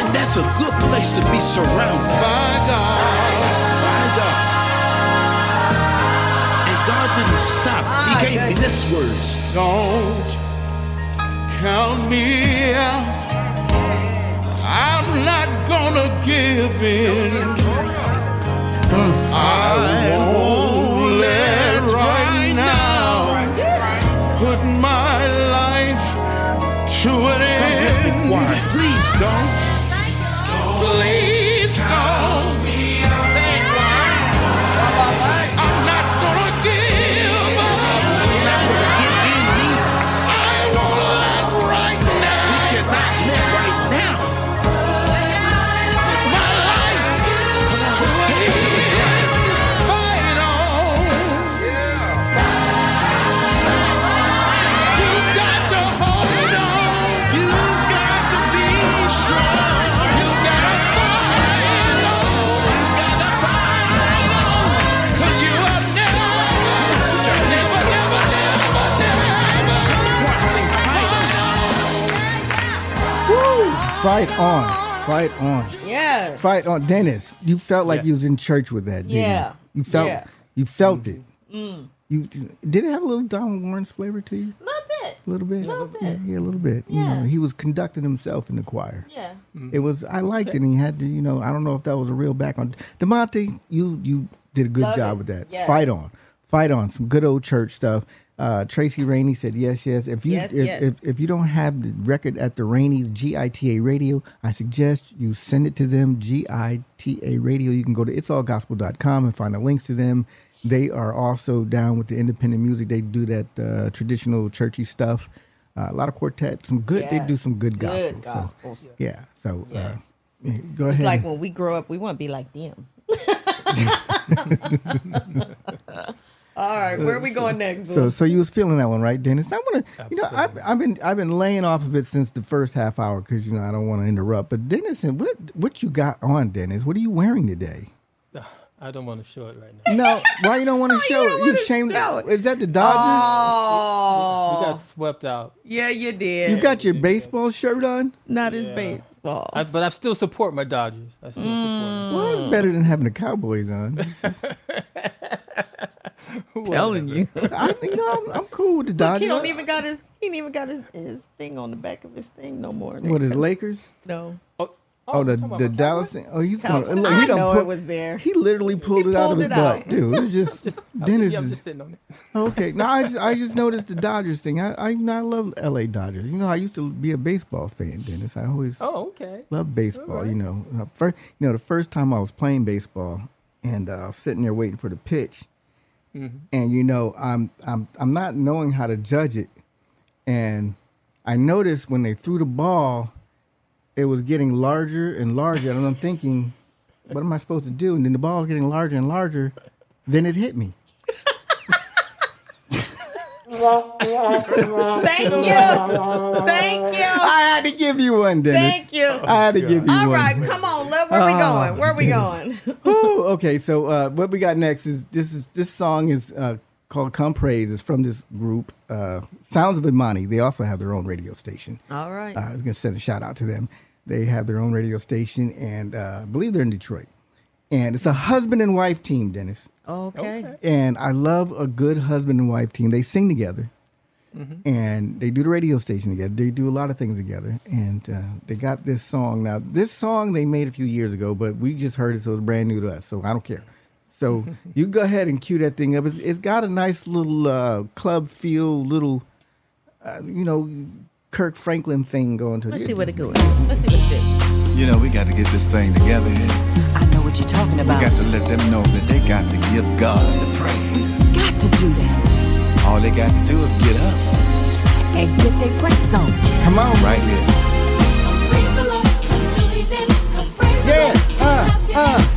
And that's a good place to be surrounded
by God.
by God. And God didn't stop. He
ah,
gave me this word.
Don't count me out. I'm not gonna give in. I won't let right now put my life to an end.
Please don't.
Fight on. Fight
on.
Yes.
Fight on. Dennis, you felt like
Yeah.
you was in church with that, didn't
Yeah.
you? You felt
Yeah.
you felt it.
Mm.
You did it have a little Don Lawrence flavor to you?
A little bit.
A little bit.
Little bit.
Yeah, yeah, a little bit. You
Yeah.
know, he was conducting himself in the choir.
Yeah.
It was I liked it and he had to, you know, I don't know if that was a real back on DeMonte, you you did a good
Love
job
it.
with that.
Yes.
Fight on. Fight on. Some good old church stuff. Uh, Tracy Rainey said yes, yes. If you
Yes,
if,
yes.
if if you don't have the record at the Rainey's GITA radio, I suggest you send it to them, GITA radio. You can go to itsallgospel.com and find the links to them. They are also down with the independent music. They do that uh, traditional churchy stuff. Uh, a lot of quartet, some good. They do some good gospel.
Good
so,
gospels.
yeah. So uh,
Yes.
go
It's
ahead.
It's like when we grow up, we want to be like them. All right, where are we going next?
so
boo?
so you was feeling that one, right, Dennis? I want to, you know, I've, I've been I've been laying off of it since the first half hour because you know I don't want to interrupt. But Dennis, and what what you got on, Dennis? What are you wearing today?
I don't want to show it right now.
No, why you don't want to show
don't
it? You
wanna
ashamed?
show it.
Is that the Dodgers?
oh,
We got swept out.
yeah, you did.
you got your baseball shirt on?
not his
Yeah.
baseball.
I, but I still support my Dodgers. I still
Mm.
Well, it's better than having the Cowboys on. It's just-
support.
telling you.
I, you know, I'm, I'm cool with the
Look,
Dodgers.
he don't even got his. He ain't even got his, his thing on the back of his thing no more.
What is Lakers?
No.
Oh,
Oh, the
you talking about
the Dallas thing. Oh, he's
Cow-
going. Look,
I
he don't
know
put,
it was there.
He literally pulled
He
it out of
pulled
his
it
butt, dude. It was just
Cowboys?
Dennis
yeah, I'm
is
just sitting on it.
okay. now I just I just noticed the Dodgers thing. I I, you know, I love L.A. Dodgers. You know, I used to be a baseball fan, Dennis. I always
Oh, okay.
Love baseball. You know, Uh, first you know the first time I was playing baseball, and uh, I was sitting there waiting for the pitch, Mm-hmm. and you know I'm I'm I'm not knowing how to judge it, and I noticed when they threw the ball, it was getting larger and larger, and I'm thinking, what am I supposed to do? And then the ball was getting larger and larger, then it hit me.
Thank you. Thank you.
I had to give you one, Dennis.
Thank you.
I had to give you
All
one.
right, come on. Let, where we
Oh,
going? Where are we going?
Ooh, okay, so uh, what we got next is this is this song is uh, called "Come Praise." It's from this group, uh, Sounds of Imani. They also have their own radio station.
All right.
Uh, I was gonna send a shout out to them. They have their own radio station, and uh, I believe they're in Detroit. And it's a husband and wife team, Dennis.
Okay.
And I love a good husband and wife team. They sing together, and they do the radio station together. They do a lot of things together, and uh, they got this song. Now, this song they made a few years ago, but we just heard it, so it's brand new to us. So I don't care. So you go ahead and cue that thing up. It's, it's got a nice little uh, club feel, little, uh, you know, Kirk Franklin thing going to it.
Let's
it.
see what it goes. Let's see what it do.
You know, we got to get this thing together here.
I know what you're talking
We
about.
got to let them know that they got to give God the praise.
Got to do that
All they got to do is get up
and get their praise on.
Come on,
right here.
Praise the Lord, come this, come praise the
Yeah,
Lord,
uh, uh.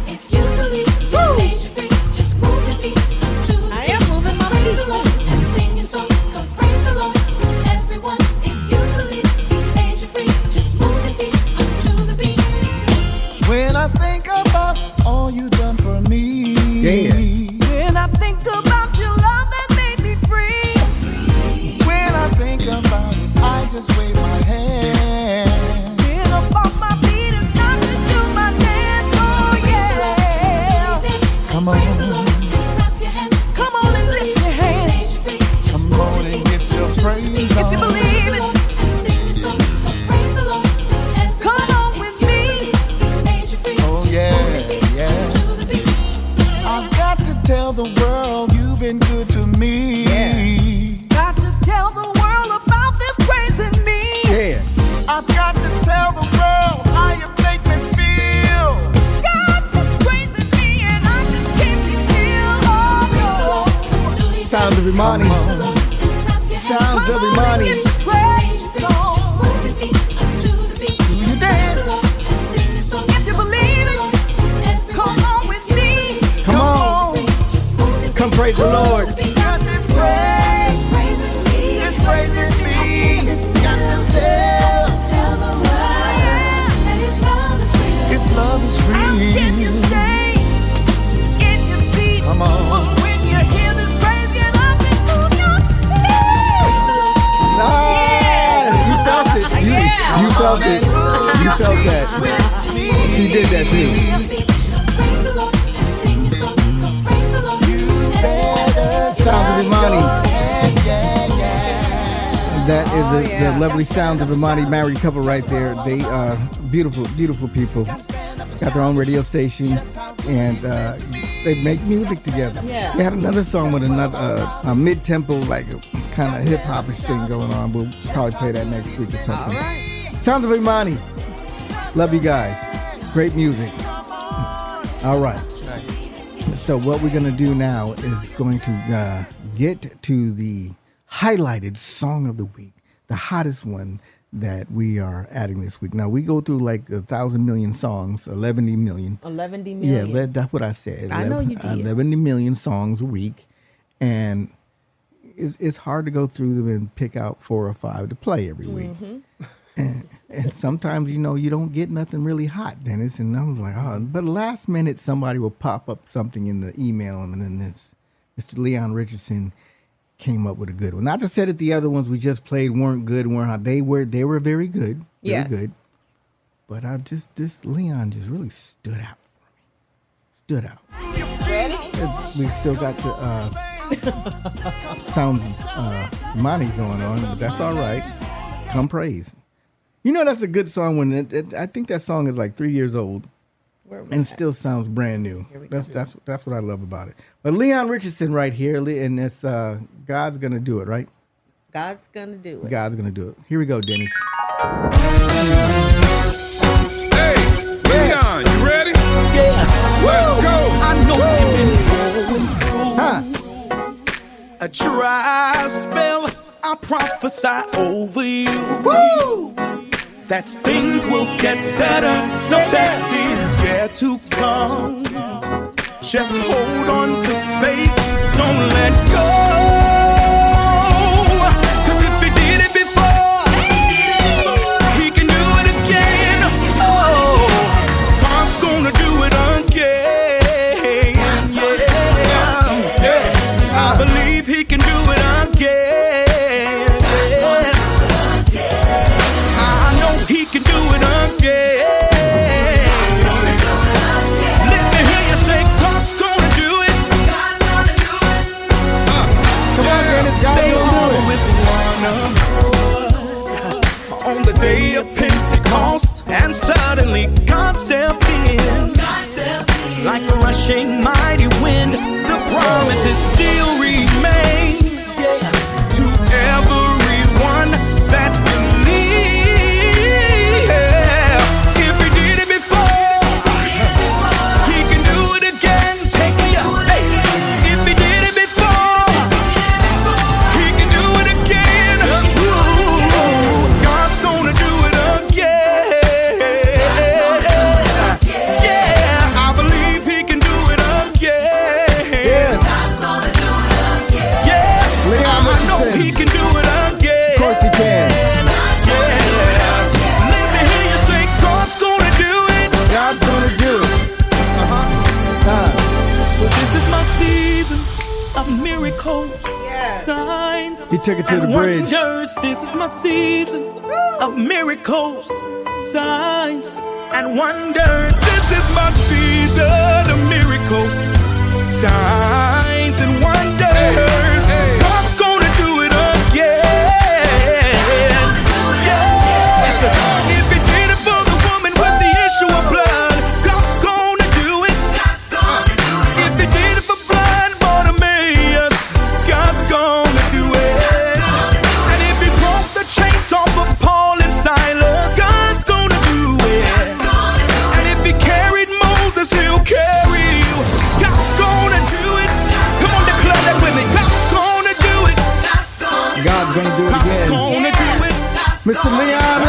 The
sounds of Imani married couple right there. They are beautiful, beautiful people. Got their own radio station, and uh, they make music together.
Yeah.
They had another song with another uh, a mid-tempo, like kind of hip hopish thing going on. We'll probably play that next week or something.
right.
Sounds of Imani. Love you guys. Great music. All right. So what we're gonna do now is going to uh, get to the highlighted song of the week, the hottest one that we are adding this week. Now we go through like a thousand million songs, eleven million.
11
Yeah,
million.
le- that's what I said.
I know you did.
11 million songs a week, and it's, it's hard to go through them and pick out four or five to play every week.
Mm-hmm.
And, and sometimes you know you don't get nothing really hot, Dennis. And I'm like, oh, but last minute somebody will pop up something in the email, and then it's Mr. Leon Richardson came up with a good one. Not to say that the other ones we just played weren't good, weren't hot. They were. They were very good. Very
Yes.
good. But I just this Leon just really stood out for me. Stood out. We still got the uh, sounds uh, money going on, but that's all right. Come praise. You know that's a good song when it, it, I think that song is like three years old and
at?
still sounds brand new.
we
That's that's that's what I love about it. But Leon Richardson right here, Le- and it's uh, God's gonna do it, right?
God's gonna do it.
God's gonna do it. Here we go, Dennis.
Hey, Leon, you ready? Yeah. Let's go.
I know you've been
Huh?
a dry spell. I prophesy over you. Woo! That things will get better. The best is yet to come. Just hold on to faith. Don't let go.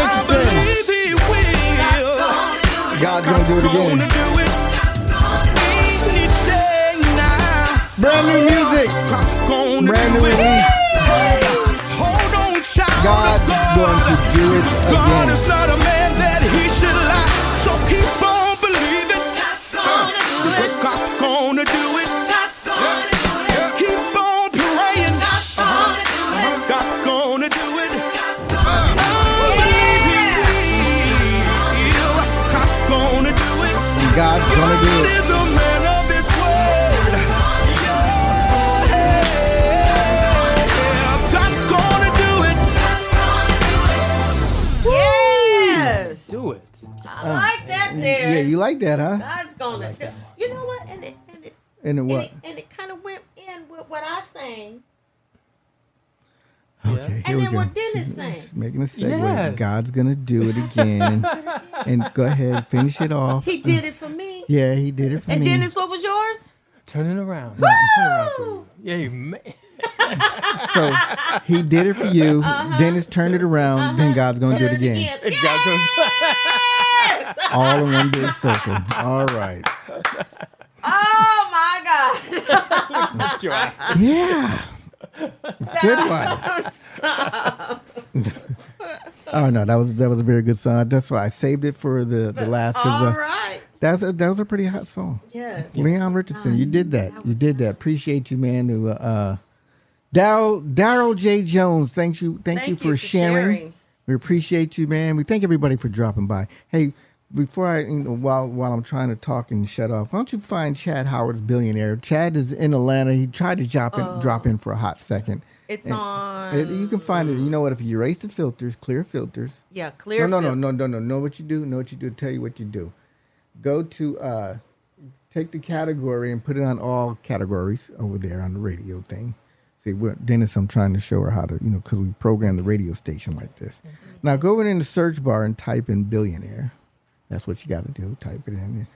Leon
I
Richardson.
believe He will.
God's gonna do it again.
Gonna do it.
Brand new music. Brand new release.
Hold on, child.
God's going to do it again.
God's gonna do it.
Yes.
Do it.
I like that there.
Yeah, you like that, huh?
God's gonna. do- You know what? And it and it
And then
and
what?
and it kind of went in with what I sang.
Okay, here
And
we
then
go.
what Dennis
She's-
sang.
she's making a segue.
Yes.
God's gonna do it again. and go ahead, finish it off.
He did it for me.
Yeah, he did it for
And
me.
And Dennis, what was yours?
Turn it around. Turn it around
Woo!
you. Yeah, man.
so he did it for you. Uh-huh. Dennis turned it around. Then uh-huh. God's gonna do it again.
It got to-
All in one big circle. All right.
Oh my gosh.
That's
Good one. oh no, that was that was a very good song. That's why I saved it for the the last because
All
uh,
right.
that's a that was a pretty hot song.
Yes.
Leon Richardson, you did that. You did that. Appreciate you, man. To uh, Daryl Daryl J Jones, thank you, thank,
Thank
you
you
for,
for
sharing.
sharing.
We appreciate you, man. We thank everybody for dropping by. Hey, before I you know, while while I'm trying to talk and shut off, why don't you find Chad Howard's billionaire? Chad is in Atlanta. He tried to drop in, drop in for a hot second.
It's
And
on.
it- you can find it. You know what? If you erase the filters, clear filters.
yeah, clear.
No, no, no, no, no, no. Know what you do? Know what you do? Tell you what you do. Go to uh, take the category and put it on all categories over there on the radio thing. See, we're, Dennis, I'm trying to show her how to, you know, because we program the radio station like this. Now go in the search bar and type in billionaire. That's what you got to do. Type it in.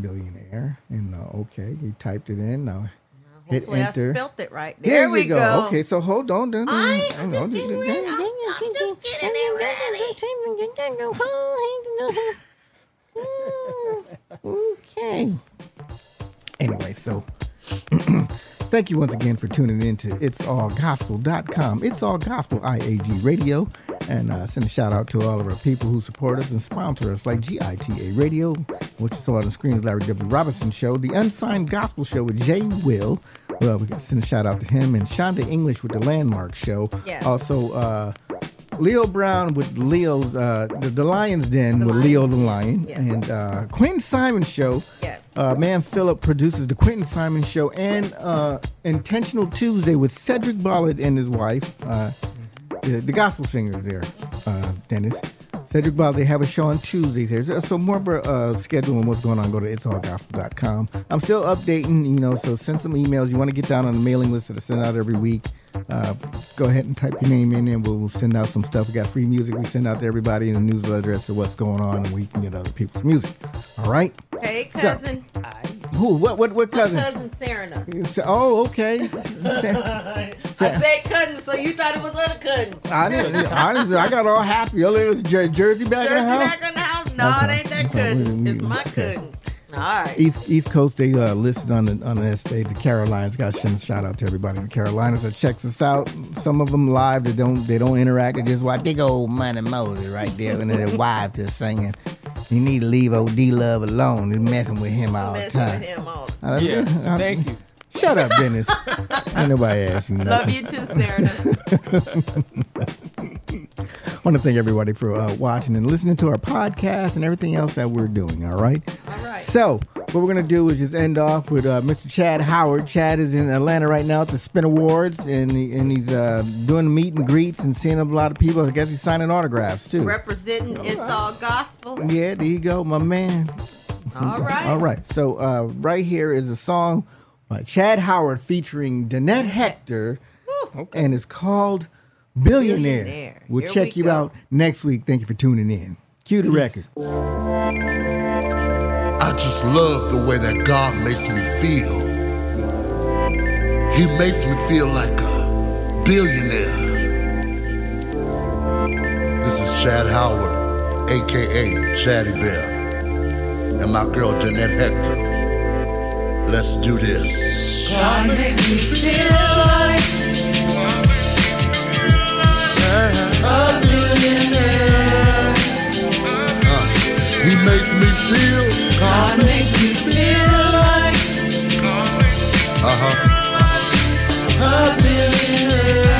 Billionaire. And uh, okay, you typed it in. Now hit
Hopefully
enter.
I spelt it right.
There,
There, we
go.
go.
Okay, so hold on. Dun, dun,
I, I'm, just getting ready. I'm- I'm just getting it
Okay. Anyway, so thank you once again for tuning in to itsallgospel.com. It's All Gospel IAG Radio. And uh, send a shout out to all of our people who support us and sponsor us, like GITA Radio, which is saw on the screen, is Larry W. Robinson Show, the Unsigned Gospel Show with Jay Will. Well, we got to send a shout out to him, and Shonda English with the Landmark Show.
Yes.
Also, uh, Leo Brown with Leo's uh, the, the Lion's Den with Leo the Lion,
Yeah.
and uh, Quinten Simon Show.
Yes.
Uh, Man Phillip produces the Quinten Simon Show and uh, Intentional Tuesday with Cedric Bollett and his wife, uh, the, the gospel singer there, uh, Dennis. Cedric Bollett, they have a show on Tuesdays here. So, so more of a uh, schedule and what's going on, go to itsallgospel.com. I'm still updating, you know, so send some emails. You want to get down on the mailing list that I send out every week. Uh, go ahead and type your name in and we'll send out some stuff. We got free music we send out to everybody in the newsletter as to what's going on and we can get other people's music. All right?
Hey,
So-
cousin.
Who? What? What? What
My
cousin?
cousin Serena.
Oh, okay. Say-
I said cousin, so you thought it was other cousin.
I didn't. Honestly, I got all happy. Oh, it was Jer- Jersey back
Jersey
in the house.
Jersey back in the house? No,
That's
it
all-
ain't that
all.
cousin. It's
we-
my cousin. All right.
East East Coast, they uh, listed on the on the state. The Carolinas got send a shout out to everybody in the Carolinas that checks us out. Some of them live. They don't they don't interact. They just watch. Big old money Moses right there, and then their wife is singing. You need to leave old D Love alone. You're messing with him all the
Messing
time.
with him all.
Uh,
Yeah.
uh,
Thank you.
Shut up, Dennis. Ain't nobody asked you nothing.
Love you too, Serena.
I want to thank everybody for uh, watching and listening to our podcast and everything else that we're doing. All right.
All right.
So what we're gonna do is just end off with uh, Mr. Chad Howard. Chad is in Atlanta right now at the Spin Awards, and he, and he's uh, doing meet and greets and seeing a lot of people. I guess he's signing autographs too.
Representing It's All Gospel.
yeah, there you go, my man.
All right.
All right. So uh, right here is a song by Chad Howard featuring Danette Hector, and it's called Billionaire.
Billionaire.
We'll
Here
check
we
you
go.
out next week. Thank you for tuning in. Cue the record.
I just love the way that God makes me feel. He makes me feel like a billionaire. This is Chad Howard, aka Chaddy Bear, and my girl Jeanette Hector. Let's do this.
God makes me feel like a billionaire.
He makes me feel.
God makes me feel like
Uh huh.
a billionaire.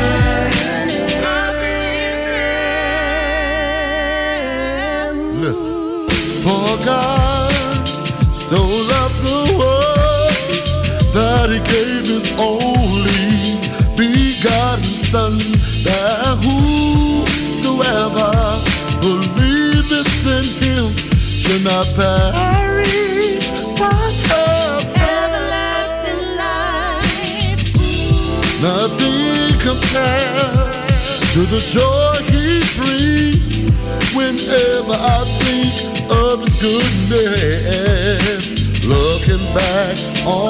Listen. For God so loved the world that he gave his only begotten Son, that whosoever believeth in him shall not perish Compares to the joy he brings whenever I think of his goodness. Looking back on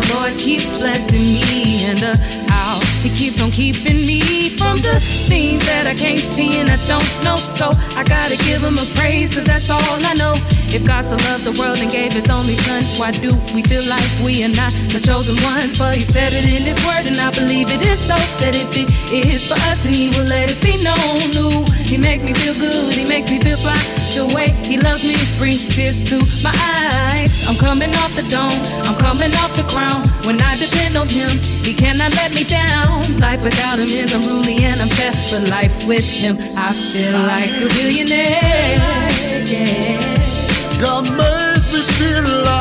the Lord keeps blessing me and uh, how He keeps on keeping me from the things that I can't see and I don't know. So I gotta give Him a praise, cause that's all I know. If God so loved the world and gave His only Son, why do we feel like we are not the chosen ones? But He said it in His Word, and I believe it is so. That if it is for us, then He will let it be known. Ooh, He makes me feel good, He makes me feel fly. The way He loves me brings tears to my eyes. I'm coming off the dome, I'm coming off the ground. When I depend on Him, He cannot let me down. Life without Him is unruly and unfair, but life with Him, I feel like a billionaire. Yeah.
God makes me feel like.